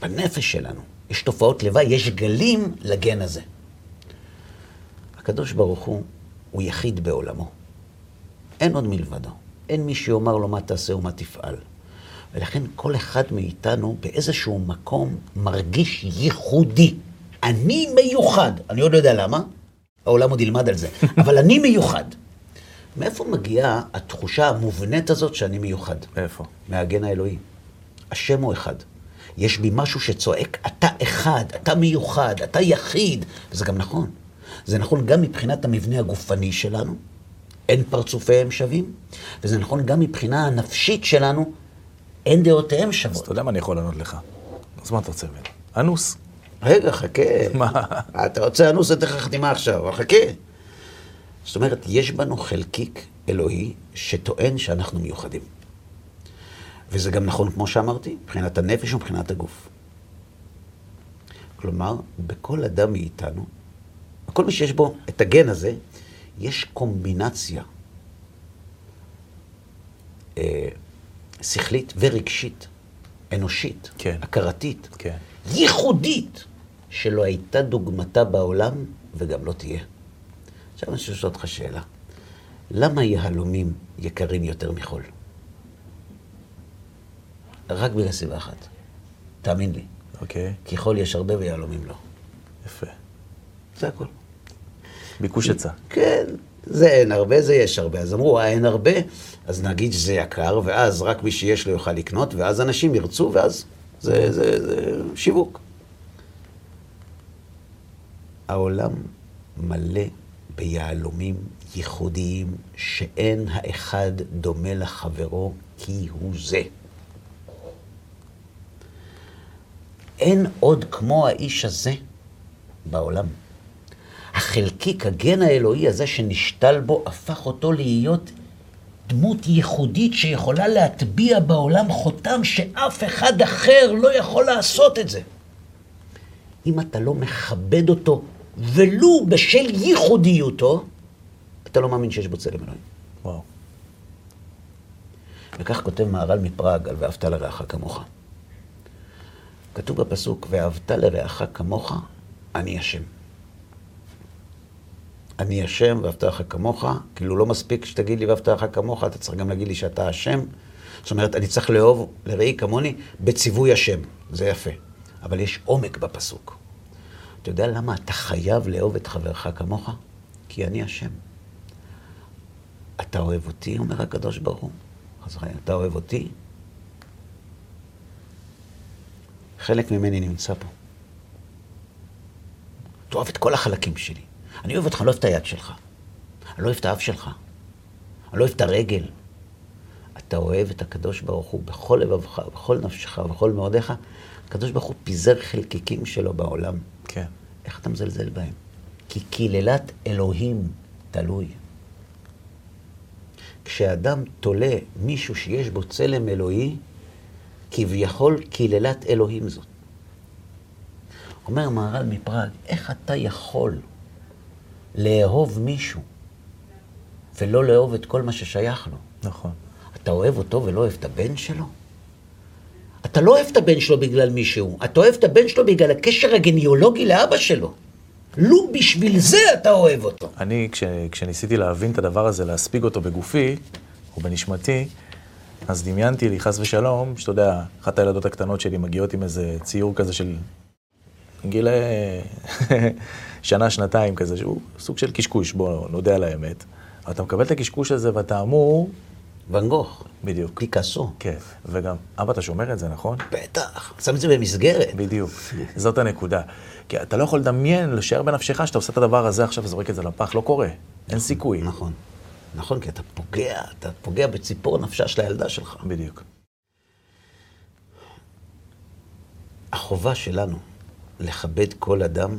בנפש שלנו, יש תופעות לוואי, יש גלים לגן הזה. הקדוש ברוך הוא, הוא יחיד בעולמו. אין עוד מלבדו. אין מי שיאמר לו מה תעשה ומה תפעל. ולכן כל אחד מאיתנו באיזשהו מקום מרגיש ייחודי. אני מיוחד. אני עוד לא יודע למה, העולם עוד ילמד על זה, אבל אני מיוחד. מאיפה מגיעה התחושה המובנית הזאת שאני מיוחד? מאיפה? מהגן האלוהי. השם הוא אחד. יש בי משהו שצועק, אתה אחד, אתה מיוחד, אתה יחיד. וזה גם נכון. זה נכון גם מבחינת המבנה הגופני שלנו, אין פרצופיהם שווים, וזה נכון גם מבחינה הנפשית שלנו, אין דעותיהם שוות. אז אתה יודע מה אני יכול לענות לך? אז מה אתה רוצה ממני? אנוס. רגע, חכה. מה? אתה רוצה אנוס, אתן לך חתימה עכשיו, אבל חכה. זאת אומרת, יש בנו חלקיק אלוהי שטוען שאנחנו מיוחדים. וזה גם נכון, כמו שאמרתי, מבחינת הנפש ומבחינת הגוף. כלומר, בכל אדם מאיתנו, כל מי שיש בו את הגן הזה, יש קומבינציה אה, שכלית ורגשית, אנושית, כן. הכרתית, כן. ייחודית, שלא הייתה דוגמתה בעולם וגם לא תהיה. עכשיו אני שואל אותך שאלה. למה יהלומים יקרים יותר מחול? רק בגלל סיבה אחת. תאמין לי. אוקיי. כי חול יש הרבה ויהלומים לא. יפה. זה הכל. ביקוש היצע. כן, זה אין הרבה, זה יש הרבה. אז אמרו, אה, אין הרבה, אז נגיד שזה יקר, ואז רק מי שיש לו יוכל לקנות, ואז אנשים ירצו, ואז זה, זה, זה שיווק. העולם מלא ביהלומים ייחודיים, שאין האחד דומה לחברו כי הוא זה. אין עוד כמו האיש הזה בעולם. החלקיק, הגן האלוהי הזה שנשתל בו, הפך אותו להיות דמות ייחודית שיכולה להטביע בעולם חותם שאף אחד אחר לא יכול לעשות את זה. אם אתה לא מכבד אותו, ולו בשל ייחודיותו, אתה לא מאמין שיש בו צלם אלוהים. וואו. וכך כותב מהר"ל מפראג על ואהבת לרעך כמוך. כתוב בפסוק, ואהבת לרעך כמוך, אני השם. אני השם ואהבת לך כמוך, כאילו לא מספיק שתגיד לי ואהבת לך כמוך, אתה צריך גם להגיד לי שאתה השם. זאת אומרת, אני צריך לאהוב לראי כמוני בציווי השם, זה יפה. אבל יש עומק בפסוק. אתה יודע למה אתה חייב לאהוב את חברך כמוך? כי אני השם. אתה אוהב אותי, אומר הקדוש ברוך הוא. וחלילה, אתה אוהב אותי? חלק ממני נמצא פה. תאהב את כל החלקים שלי. אני אוהב אותך, לא אוהב את היד שלך. אני לא אוהב את האף שלך. אני לא אוהב את הרגל. אתה אוהב את הקדוש ברוך הוא בכל לבבך, בכל נפשך, בכל מאודיך. הקדוש ברוך הוא פיזר חלקיקים שלו בעולם. כן. איך אתה מזלזל בהם? כי קללת אלוהים תלוי. כשאדם תולה מישהו שיש בו צלם אלוהי, כביכול קללת אלוהים זאת. אומר מהר"ל מפראג, איך אתה יכול לאהוב מישהו ולא לאהוב את כל מה ששייך לו? נכון. אתה אוהב אותו ולא אוהב את הבן שלו? אתה לא אוהב את הבן שלו בגלל מישהו, אתה אוהב את הבן שלו בגלל הקשר הגניאולוגי לאבא שלו. לו בשביל זה אתה אוהב אותו. אני, כש, כשניסיתי להבין את הדבר הזה, להספיג אותו בגופי, או בנשמתי, אז דמיינתי לי, חס ושלום, שאתה יודע, אחת הילדות הקטנות שלי מגיעות עם איזה ציור כזה של גיל שנה, שנתיים כזה, שהוא סוג של קשקוש, בוא נודה על האמת. אבל אתה מקבל את הקשקוש הזה ואתה אמור... ואן גוך. בדיוק. פיקאסו. כן, וגם, אבא, אתה שומר את זה, נכון? בטח, שם את זה במסגרת. בדיוק, זאת הנקודה. כי אתה לא יכול לדמיין, לשער בנפשך שאתה עושה את הדבר הזה עכשיו וזורק את זה לפח, לא קורה. אין סיכוי. נכון. נכון, כי אתה פוגע, אתה פוגע בציפור נפשה של הילדה שלך. בדיוק. החובה שלנו לכבד כל אדם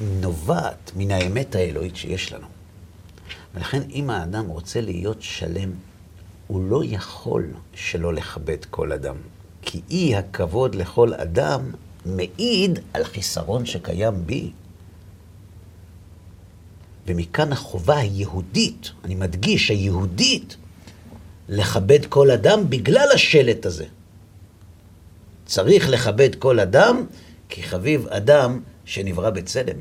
נובעת מן האמת האלוהית שיש לנו. ולכן אם האדם רוצה להיות שלם, הוא לא יכול שלא לכבד כל אדם. כי אי הכבוד לכל אדם מעיד על חיסרון שקיים בי. ומכאן החובה היהודית, אני מדגיש, היהודית, לכבד כל אדם בגלל השלט הזה. צריך לכבד כל אדם, כי חביב אדם שנברא בצלם.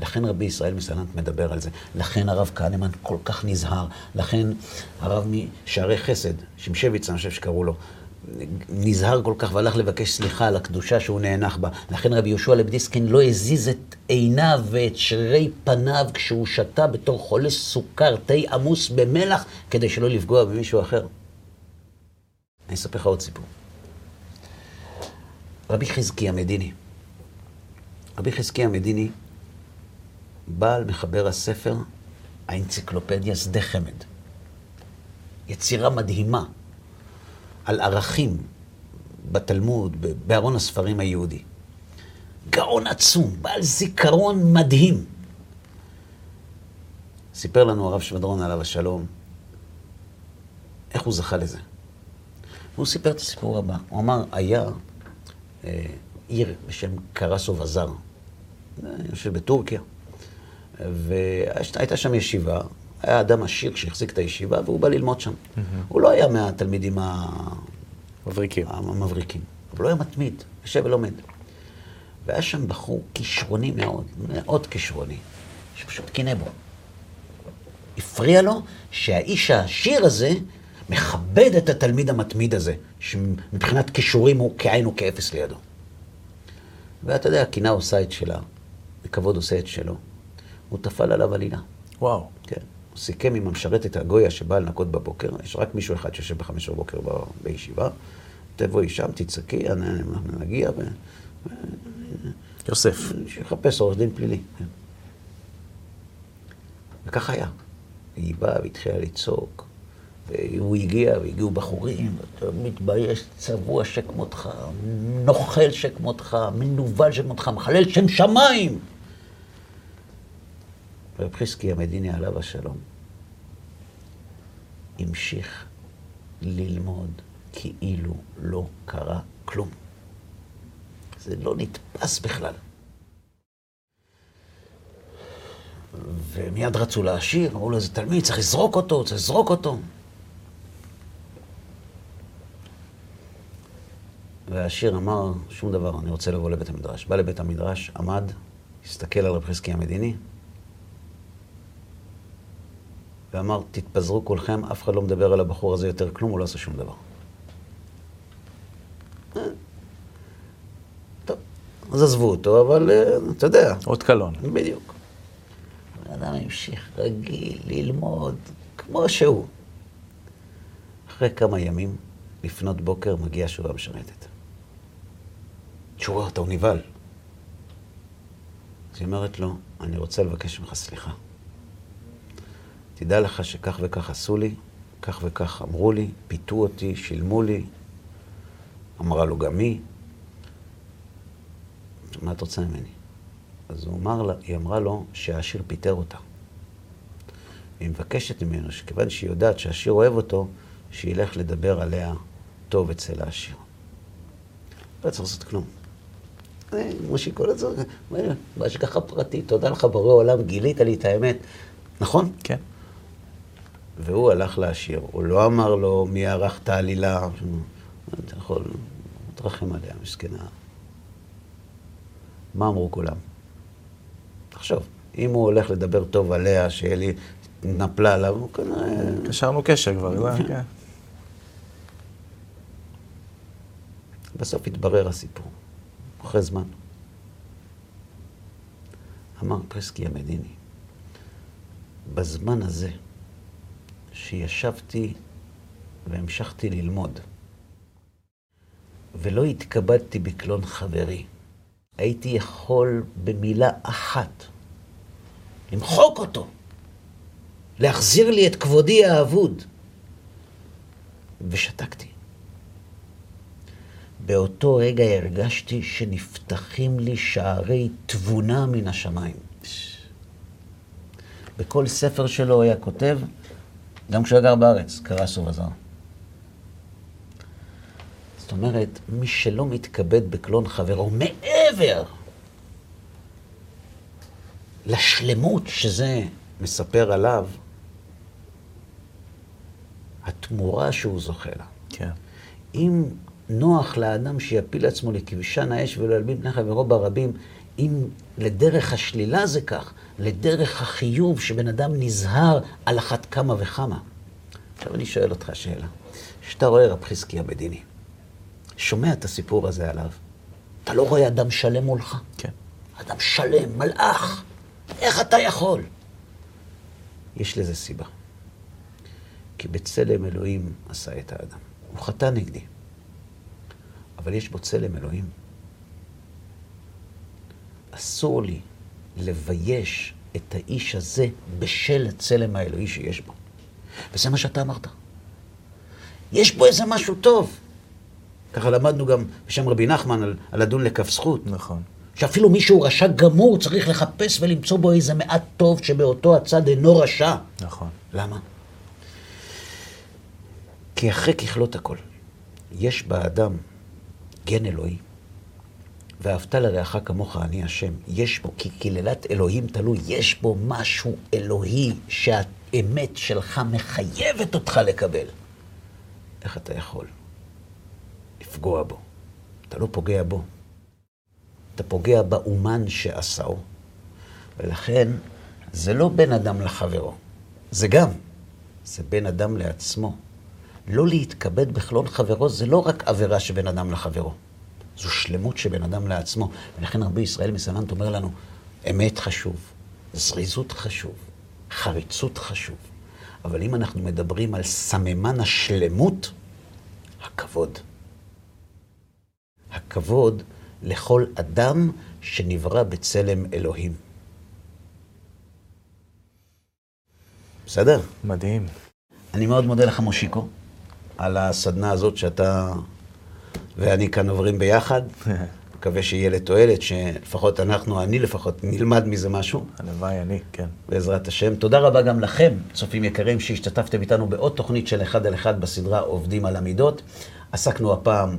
לכן רבי ישראל מסלנט מדבר על זה. לכן הרב כהנמן כל כך נזהר. לכן הרב משערי חסד, שמשביץ, אני חושב שקראו לו, נזהר כל כך והלך לבקש סליחה על הקדושה שהוא נאנח בה. לכן רבי יהושע לבדיסקין לא הזיז את עיניו ואת שרירי פניו כשהוא שתה בתור חולה סוכר, תה עמוס במלח, כדי שלא לפגוע במישהו אחר. אני אספר לך עוד סיפור. רבי חזקי המדיני. רבי חזקי המדיני, בעל מחבר הספר, האנציקלופדיה שדה חמד. יצירה מדהימה על ערכים בתלמוד, בארון הספרים היהודי. גאון עצום, בעל זיכרון מדהים. סיפר לנו הרב שבדרון עליו השלום, איך הוא זכה לזה. והוא סיפר את הסיפור הבא. הוא אמר, היה אה, עיר בשם קרסו וזר, אני חושב בטורקיה, והייתה שם ישיבה, היה אדם עשיר שהחזיק את הישיבה, והוא בא ללמוד שם. Mm-hmm. הוא לא היה מהתלמידים מבריקים. המבריקים, אבל הוא היה מתמיד, יושב ולומד. והיה שם בחור כישרוני מאוד, מאוד כישרוני, שפשוט קינא בו. הפריע לו שהאיש העשיר הזה מכבד את התלמיד המתמיד הזה, שמבחינת כישורים הוא כאין וכאפס לידו. ואתה יודע, הקנאה עושה את שלה, וכבוד עושה את שלו. הוא טפל עליו עלילה. וואו. כן. הוא סיכם עם המשרתת הגויה שבאה לנקות בבוקר, יש רק מישהו אחד שיושב בחמש בבוקר בישיבה, תבואי שם, תצעקי, נגיע, ו... יוסף. שיחפש עורך דין פלילי. כן. וכך היה. היא באה והתחילה לצעוק, והוא הגיע, והגיעו בחורים, אתה מתבייש, צבוע שכמותך, נוכל שכמותך, מנוול שכמותך, מחלל שם שמיים. רב חזקי המדיני עליו השלום המשיך ללמוד כאילו לא קרה כלום. זה לא נתפס בכלל. ומיד רצו להשאיר, אמרו לו, איזה תלמיד, צריך לזרוק אותו, צריך לזרוק אותו. והשיר אמר, שום דבר, אני רוצה לבוא לבית המדרש. בא לבית המדרש, עמד, הסתכל על רב חזקי המדיני, ואמר, תתפזרו כולכם, אף אחד לא מדבר על הבחור הזה יותר כלום, הוא לא עשה שום דבר. טוב, אז עזבו אותו, אבל אה, אתה יודע. עוד קלון. בדיוק. הבן אדם המשיך רגיל ללמוד כמו שהוא. אחרי כמה ימים, לפנות בוקר, מגיעה שורה שורה, אתה הוא נבהל. אז היא אומרת לו, אני רוצה לבקש ממך סליחה. תדע לך שכך וכך עשו לי, כך וכך אמרו לי, פיתו אותי, שילמו לי. אמרה לו גם היא. מה את רוצה ממני? אז הוא אמר לה, היא אמרה לו שהעשיר פיטר אותה. היא מבקשת ממנו שכיוון שהיא יודעת שהעשיר אוהב אותו, שילך לדבר עליה טוב אצל העשיר. לא צריך לעשות כלום. שהיא קוראת לזה, בהשגחה פרטית, תודה לך בורא עולם, גילית לי את האמת. נכון? כן. והוא הלך לעשיר. הוא לא אמר לו מי ערך את העלילה. אתה יכול להתרחם עליה, מסכנה. מה אמרו כולם? תחשוב, אם הוא הולך לדבר טוב עליה, שאלי נפלה עליו, הוא כנראה... קשרנו קשר כבר, זה, כן. בסוף התברר הסיפור, אחרי זמן. אמר פרסקי המדיני, בזמן הזה, שישבתי והמשכתי ללמוד, ולא התכבדתי בקלון חברי, הייתי יכול במילה אחת למחוק אותו, להחזיר לי את כבודי האבוד, ושתקתי. באותו רגע הרגשתי שנפתחים לי שערי תבונה מן השמיים. בכל ספר שלו היה כותב, גם כשהוא גר בארץ, קרא סוב הזר. זאת אומרת, מי שלא מתכבד בקלון חברו, מעבר לשלמות שזה מספר עליו, התמורה שהוא זוכה לה. כן. אם נוח לאדם שיפיל עצמו לכבשן האש ולא ילבין פני חברו ברבים, אם לדרך השלילה זה כך, לדרך החיוב שבן אדם נזהר על אחת כמה וכמה. עכשיו אני שואל אותך שאלה. כשאתה רואה רב חזקי המדיני, שומע את הסיפור הזה עליו, אתה לא רואה אדם שלם מולך? כן. אדם שלם, מלאך. איך אתה יכול? יש לזה סיבה. כי בצלם אלוהים עשה את האדם. הוא חטא נגדי. אבל יש בו צלם אלוהים. אסור לי לבייש את האיש הזה בשל הצלם האלוהי שיש בו. וזה מה שאתה אמרת. יש בו איזה משהו טוב. ככה למדנו גם בשם רבי נחמן על, על לדון לכף זכות. נכון. שאפילו מישהו רשע גמור צריך לחפש ולמצוא בו איזה מעט טוב שבאותו הצד אינו רשע. נכון. למה? כי אחרי ככלות הכל, יש באדם גן אלוהי, ואהבת לרעך כמוך אני השם. יש בו, כי קללת אלוהים תלוי, יש בו משהו אלוהי שהאמת שלך מחייבת אותך לקבל. איך אתה יכול לפגוע בו? אתה לא פוגע בו. אתה פוגע באומן שעשהו, ולכן זה לא בין אדם לחברו, זה גם, זה בין אדם לעצמו. לא להתכבד בחלון חברו זה לא רק עבירה שבין אדם לחברו, זו שלמות שבין אדם לעצמו. ולכן רבי ישראל מסלנט אומר לנו, אמת חשוב, זריזות חשוב, חריצות חשוב. אבל אם אנחנו מדברים על סממן השלמות, הכבוד. הכבוד לכל אדם שנברא בצלם אלוהים. בסדר? מדהים. אני מאוד מודה לך, מושיקו, על הסדנה הזאת שאתה ואני כאן עוברים ביחד. מקווה שיהיה לתועלת, שלפחות אנחנו, אני לפחות, נלמד מזה משהו. הלוואי, אני, כן. בעזרת השם. תודה רבה גם לכם, צופים יקרים, שהשתתפתם איתנו בעוד תוכנית של אחד על אחד בסדרה עובדים על המידות. עסקנו הפעם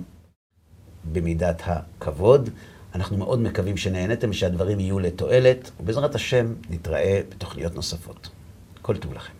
במידת הכבוד. אנחנו מאוד מקווים שנהנתם, שהדברים יהיו לתועלת, ובעזרת השם נתראה בתוכניות נוספות. כל טוב לכם.